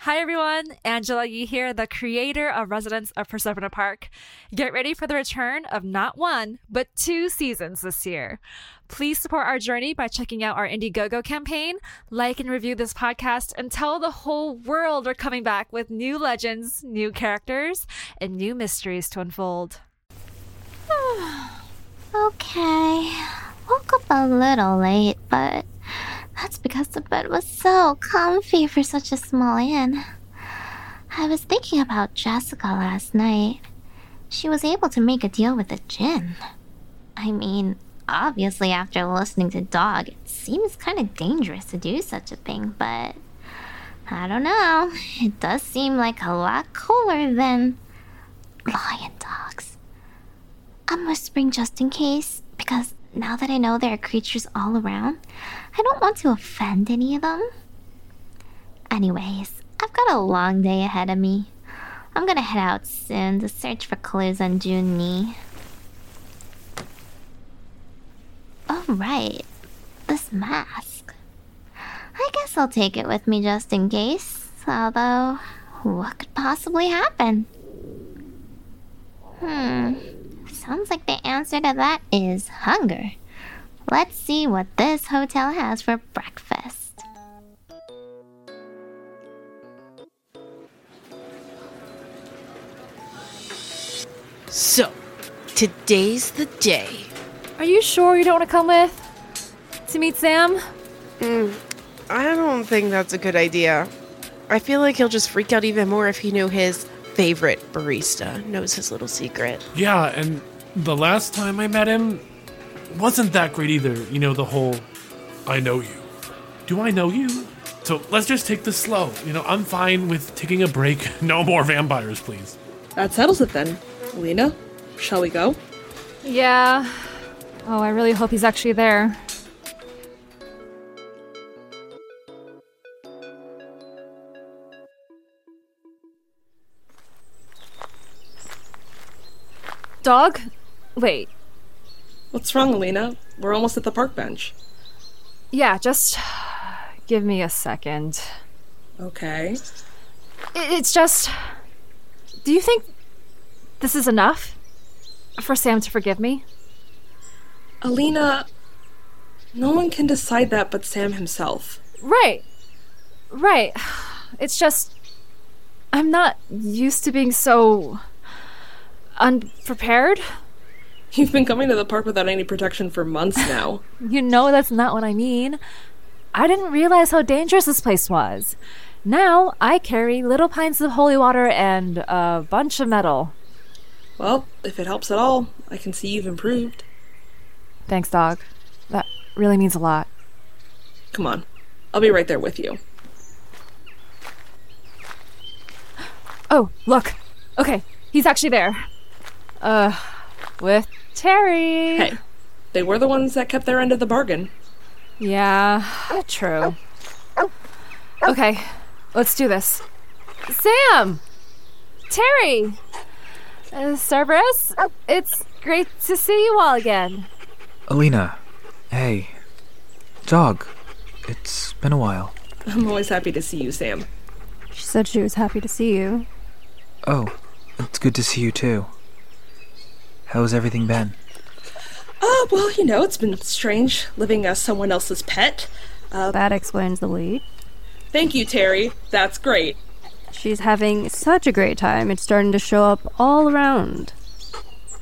Hi everyone, Angela Yih here, the creator of Residents of Proserpina Park. Get ready for the return of not one, but two seasons this year. Please support our journey by checking out our Indiegogo campaign, like and review this podcast, and tell the whole world we're coming back with new legends, new characters, and new mysteries to unfold. okay. Woke up a little late, but that's because the bed was so comfy for such a small inn. I was thinking about Jessica last night. She was able to make a deal with the djinn. I mean, obviously, after listening to Dog, it seems kind of dangerous to do such a thing, but I don't know. It does seem like a lot cooler than lion dogs. I'm whispering just in case, because now that I know there are creatures all around, I don't want to offend any of them. Anyways, I've got a long day ahead of me. I'm gonna head out soon to search for clues on Junni. Oh, right. This mask. I guess I'll take it with me just in case. Although, what could possibly happen? Hmm. Sounds like the answer to that is hunger. Let's see what this hotel has for breakfast. So, today's the day. Are you sure you don't want to come with? To meet Sam? Mm, I don't think that's a good idea. I feel like he'll just freak out even more if he knew his favorite barista knows his little secret. Yeah, and the last time I met him wasn't that great either. You know, the whole I know you. Do I know you? So let's just take this slow. You know, I'm fine with taking a break. No more vampires, please. That settles it then. Lena, shall we go? Yeah. Oh, I really hope he's actually there. Dog? Wait. What's wrong, Alina? We're almost at the park bench. Yeah, just give me a second. Okay. It's just. Do you think this is enough for Sam to forgive me? Alina, no one can decide that but Sam himself. Right. Right. It's just. I'm not used to being so. unprepared. You've been coming to the park without any protection for months now. you know that's not what I mean. I didn't realize how dangerous this place was. Now I carry little pints of holy water and a bunch of metal. Well, if it helps at all, I can see you've improved. Thanks, dog. That really means a lot. Come on. I'll be right there with you. Oh, look. Okay, he's actually there. Uh, with Terry. Hey, they were the ones that kept their end of the bargain. Yeah, true. Okay, let's do this. Sam! Terry! Uh, Cerberus, it's great to see you all again. Alina, hey. Dog, it's been a while. I'm always happy to see you, Sam. She said she was happy to see you. Oh, it's good to see you too. How's everything been? Uh, well, you know, it's been strange living as someone else's pet. Uh, that explains the weight. Thank you, Terry. That's great. She's having such a great time. It's starting to show up all around.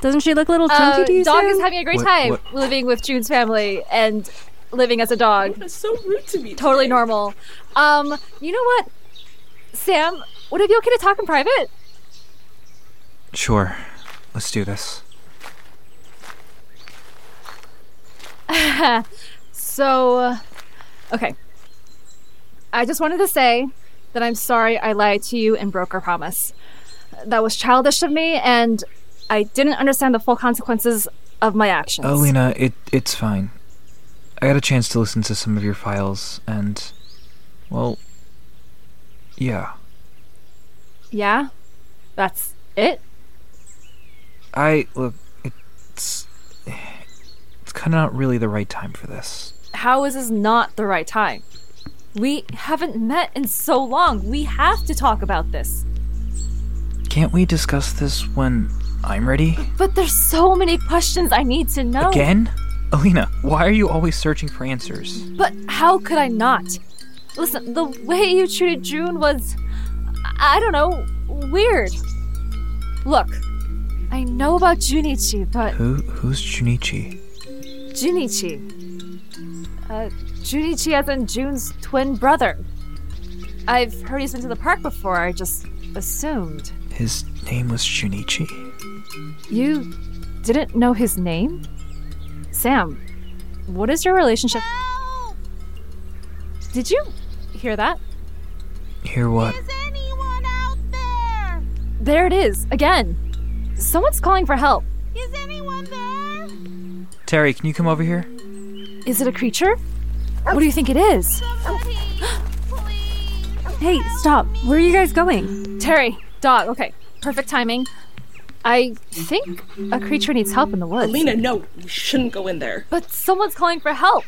Doesn't she look a little chunky uh, to you, Dog Sam? is having a great What- time what- living with Jun's family and living as a dog. That's so rude to me. Totally today. normal. Um, you know what? Sam, would it be okay to talk in private? Sure. Let's do this. so, uh, okay. I just wanted to say that I'm sorry I lied to you and broke our promise. That was childish of me, and I didn't understand the full consequences of my actions. Alina, it it's fine. I got a chance to listen to some of your files, and well, yeah. Yeah? That's it? I look. It's it's kind of not really the right time for this. How is this not the right time? We haven't met in so long. We have to talk about this. Can't we discuss this when I'm ready? But there's so many questions I need to know. Again? Alina, why are you always searching for answers? But how could I not? Listen, the way you treated Jun was. I don't know, weird. Look, I know about Junichi, but. Who who's Junichi? Junichi. Uh, Junichi as in Jun's twin brother. I've heard he's been to the park before, I just assumed. His name was Junichi. You didn't know his name? Sam, what is your relationship? Help! Did you hear that? Hear what? anyone out there? There it is, again. Someone's calling for help. Is anyone there? Terry, can you come over here? Is it a creature? What do you think it is? Somebody. Hey, stop. Where are you guys going? Terry, dog, okay. Perfect timing. I think a creature needs help in the woods. Alina, no, we shouldn't go in there. But someone's calling for help.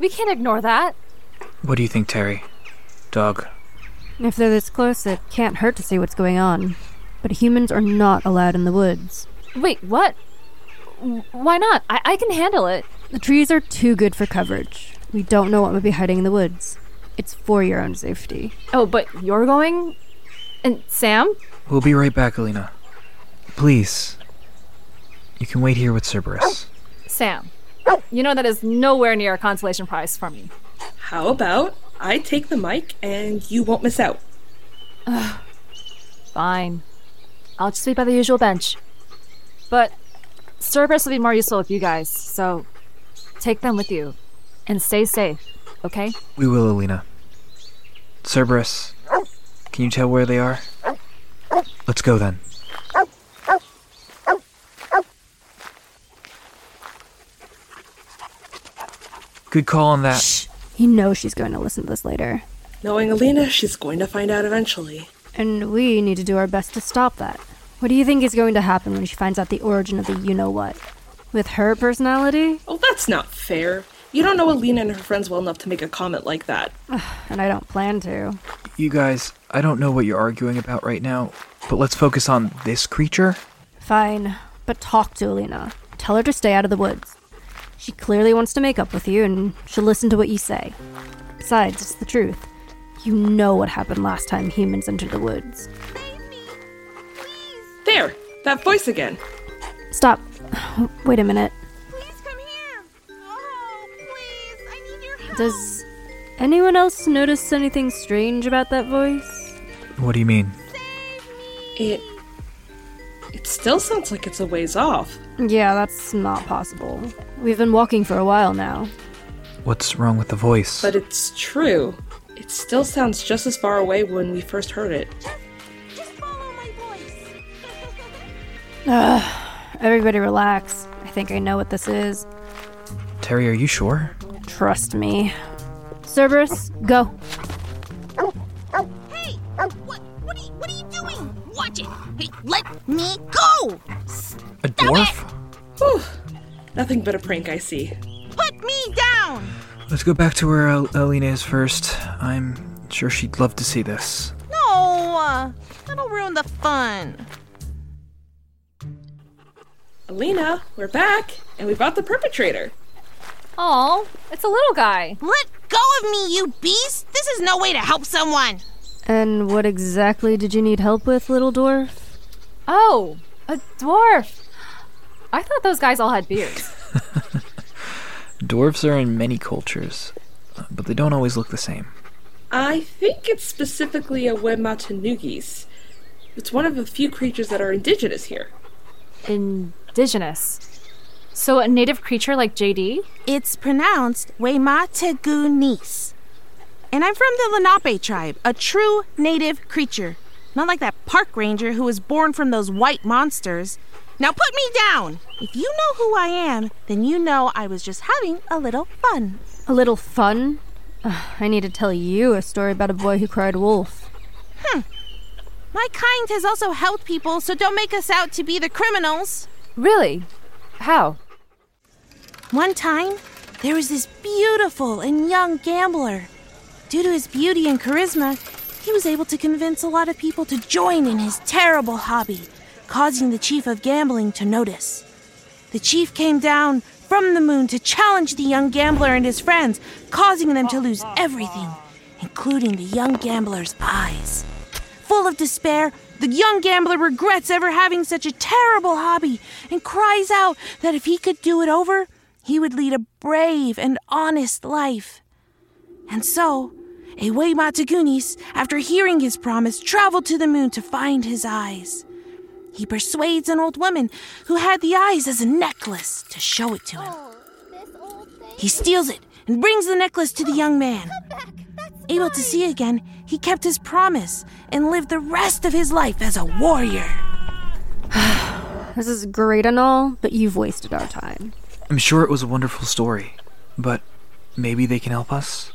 We can't ignore that. What do you think, Terry? Dog. If they're this close, it can't hurt to see what's going on. But humans are not allowed in the woods. Wait, what? W- Why not? I, I can handle it. The trees are too good for coverage. We don't know what might be hiding in the woods. It's for your own safety. Oh, but you're going? And Sam? We'll be right back, Alina. Please. You can wait here with Cerberus. Sam. You know that is nowhere near a consolation prize for me. How about I take the mic and you won't miss out? Fine. I'll just be by the usual bench. But Cerberus will be more useful with you guys, so take them with you. And stay safe, okay? We will, Alina. Cerberus, can you tell where they are? Let's go then. Good call on that. You know she's going to listen to this later. Knowing Alina, she's going to find out eventually. And we need to do our best to stop that. What do you think is going to happen when she finds out the origin of the you know what? With her personality? Oh, that's not fair. You don't know Alina and her friends well enough to make a comment like that. And I don't plan to. You guys, I don't know what you're arguing about right now, but let's focus on this creature. Fine, but talk to Alina. Tell her to stay out of the woods. She clearly wants to make up with you, and she'll listen to what you say. Besides, it's the truth. You know what happened last time humans entered the woods. Save me. Please, There, that voice again. Stop. Wait a minute. please come here. Oh, please, I need your help. Does anyone else notice anything strange about that voice? What do you mean? It. It still sounds like it's a ways off. Yeah, that's not possible. We've been walking for a while now. What's wrong with the voice? But it's true. It still sounds just as far away when we first heard it. Everybody relax. I think I know what this is. Terry, are you sure? Trust me. Cerberus, go. Hey, what, what, are you, what are you doing? Watch it. Hey, let me go. A dwarf? Whew. Nothing but a prank, I see. Put me down. Let's go back to where Al- Alina is first. I'm sure she'd love to see this. No, uh, that'll ruin the fun. Alina, we're back, and we brought the perpetrator. Oh, it's a little guy. Let go of me, you beast. This is no way to help someone. And what exactly did you need help with, little dwarf? Oh, a dwarf. I thought those guys all had beards. Dwarves are in many cultures, but they don't always look the same. I think it's specifically a Wemategunis. It's one of the few creatures that are indigenous here. Indigenous. So a native creature like JD? It's pronounced Wemategunis. And I'm from the Lenape tribe, a true native creature. Not like that park ranger who was born from those white monsters. Now put me down! If you know who I am, then you know I was just having a little fun. A little fun? Ugh, I need to tell you a story about a boy who cried wolf. Hmm. My kind has also helped people, so don't make us out to be the criminals. Really? How? One time, there was this beautiful and young gambler. Due to his beauty and charisma, he was able to convince a lot of people to join in his terrible hobby, causing the chief of gambling to notice. The chief came down from the moon to challenge the young gambler and his friends, causing them to lose everything, including the young gambler's eyes. Full of despair, the young gambler regrets ever having such a terrible hobby and cries out that if he could do it over, he would lead a brave and honest life. And so, Wemategunis, after hearing his promise, traveled to the moon to find his eyes. He persuades an old woman who had the eyes as a necklace to show it to him. He steals it and brings the necklace to the young man. Able to see again, he kept his promise and lived the rest of his life as a warrior. This is great and all, but you've wasted our time. I'm sure it was a wonderful story, but maybe they can help us?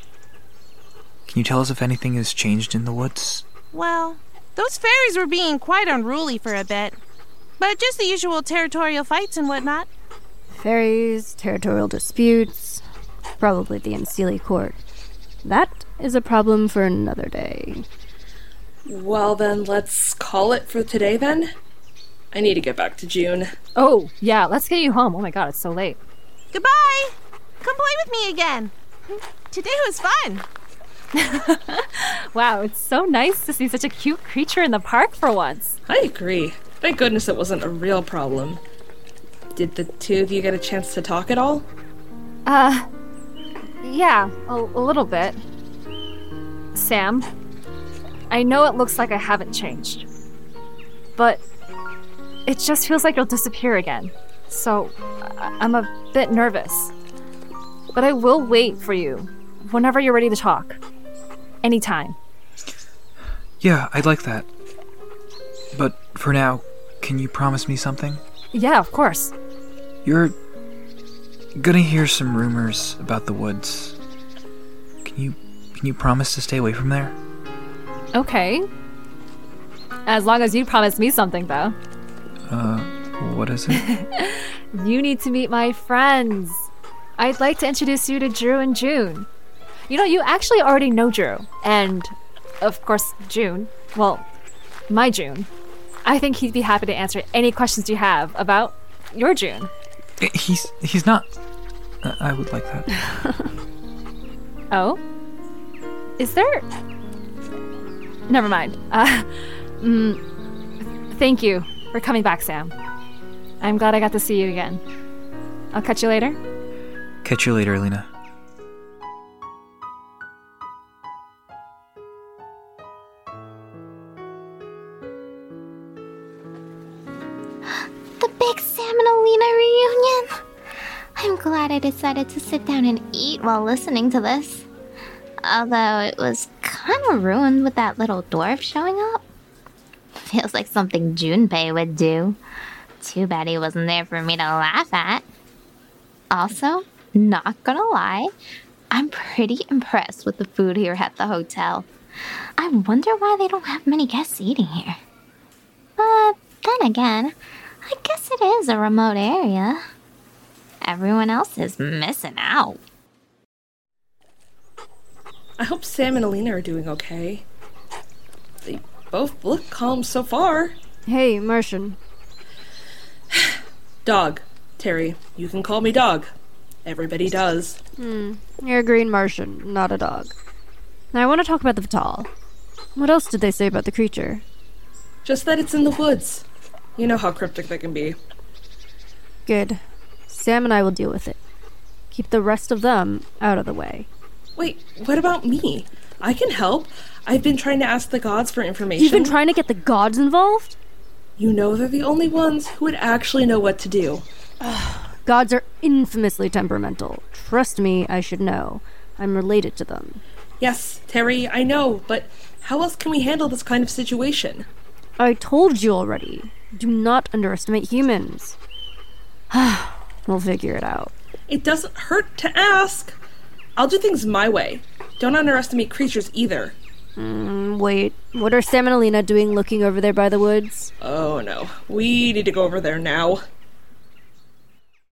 Can you tell us if anything has changed in the woods? Well, those fairies were being quite unruly for a bit. But just the usual territorial fights and whatnot. Fairies, territorial disputes, probably the Unseelie court. That is a problem for another day. Well, then let's call it for today then. I need to get back to Jun. Oh, yeah, let's get you home. Oh my god, it's so late. Goodbye! Come play with me again. Today was fun. Wow, it's so nice to see such a cute creature in the park for once. I agree. Thank goodness it wasn't a real problem. Did the two of you get a chance to talk at all? Uh, yeah, a, a little bit. Sam, I know it looks like I haven't changed, but it just feels like you'll disappear again. So I- I'm a bit nervous. But I will wait for you whenever you're ready to talk. Anytime. Yeah, I'd like that. But for now, can you promise me something? Yeah, of course. You're gonna hear some rumors about the woods. Can you can you promise to stay away from there? Okay. As long as you promise me something, though. Uh, what is it? You need to meet my friends. I'd like to introduce you to Drew and Jun. You know, you actually already know Drew. And, of course, Jun. Well, my Jun. I think he'd be happy to answer any questions you have about your Jun. he's he's not. I would like that. Oh? Is there. Never mind. Uh, mm, thank you for coming back, Sam. I'm glad I got to see you again. I'll catch you later. Catch you later, Lena. The big Sam and Alina reunion. I'm glad I decided to sit down and eat while listening to this. Although it was kind of ruined with that little dwarf showing up. Feels like something Junpei would do. Too bad he wasn't there for me to laugh at. Also, not gonna lie, I'm pretty impressed with the food here at the hotel. I wonder why they don't have many guests eating here. But then again, I guess it is a remote area. Everyone else is missing out. I hope Sam and Alina are doing okay. They both look calm so far. Hey, Martian. Dog. Terry, you can call me Dog. Everybody does. Hmm. You're a green Martian, not a dog. Now I want to talk about the Vital. What else did they say about the creature? Just that it's in the woods. You know how cryptic they can be. Good. Sam and I will deal with it. Keep the rest of them out of the way. Wait, what about me? I can help. I've been trying to ask the gods for information. You've been trying to get the gods involved? You know they're the only ones who would actually know what to do. Gods are infamously temperamental. Trust me, I should know. I'm related to them. Yes, Terry, I know, but how else can we handle this kind of situation? I told you already. Do not underestimate humans. we'll figure it out. It doesn't hurt to ask. I'll do things my way. Don't underestimate creatures either. Mm, wait, what are Sam and Alina doing looking over there by the woods? Oh no, we need to go over there now.